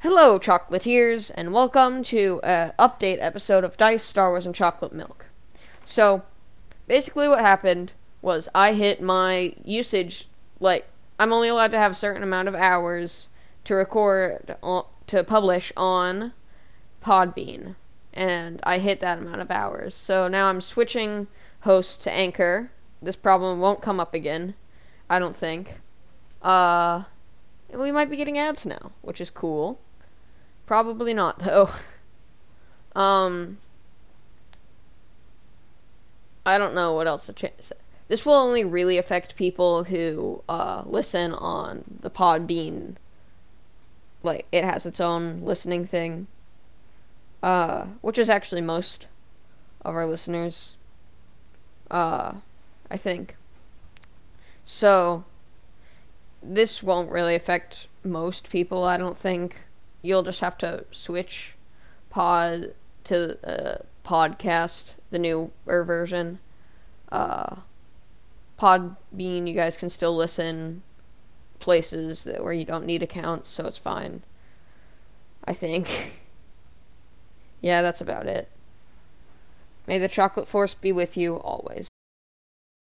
Hello, chocolatiers, and welcome to an update episode of Dice, Star Wars, and Chocolate Milk. So, basically, what happened was I hit my usage, like, I'm only allowed to have a certain amount of hours to record, to publish on Podbean, and I hit that amount of hours. So now I'm switching host to Anchor. This problem won't come up again, I don't think. Uh, we might be getting ads now, which is cool. Probably not though. um I don't know what else to. This will only really affect people who uh, listen on the Podbean. Like it has its own listening thing, uh, which is actually most of our listeners. Uh, I think. So this won't really affect most people. I don't think you'll just have to switch pod to uh, podcast, the newer version. Uh, Podbean, you guys can still listen places that, where you don't need accounts, so it's fine. I think. yeah, that's about it. May the chocolate force be with you always.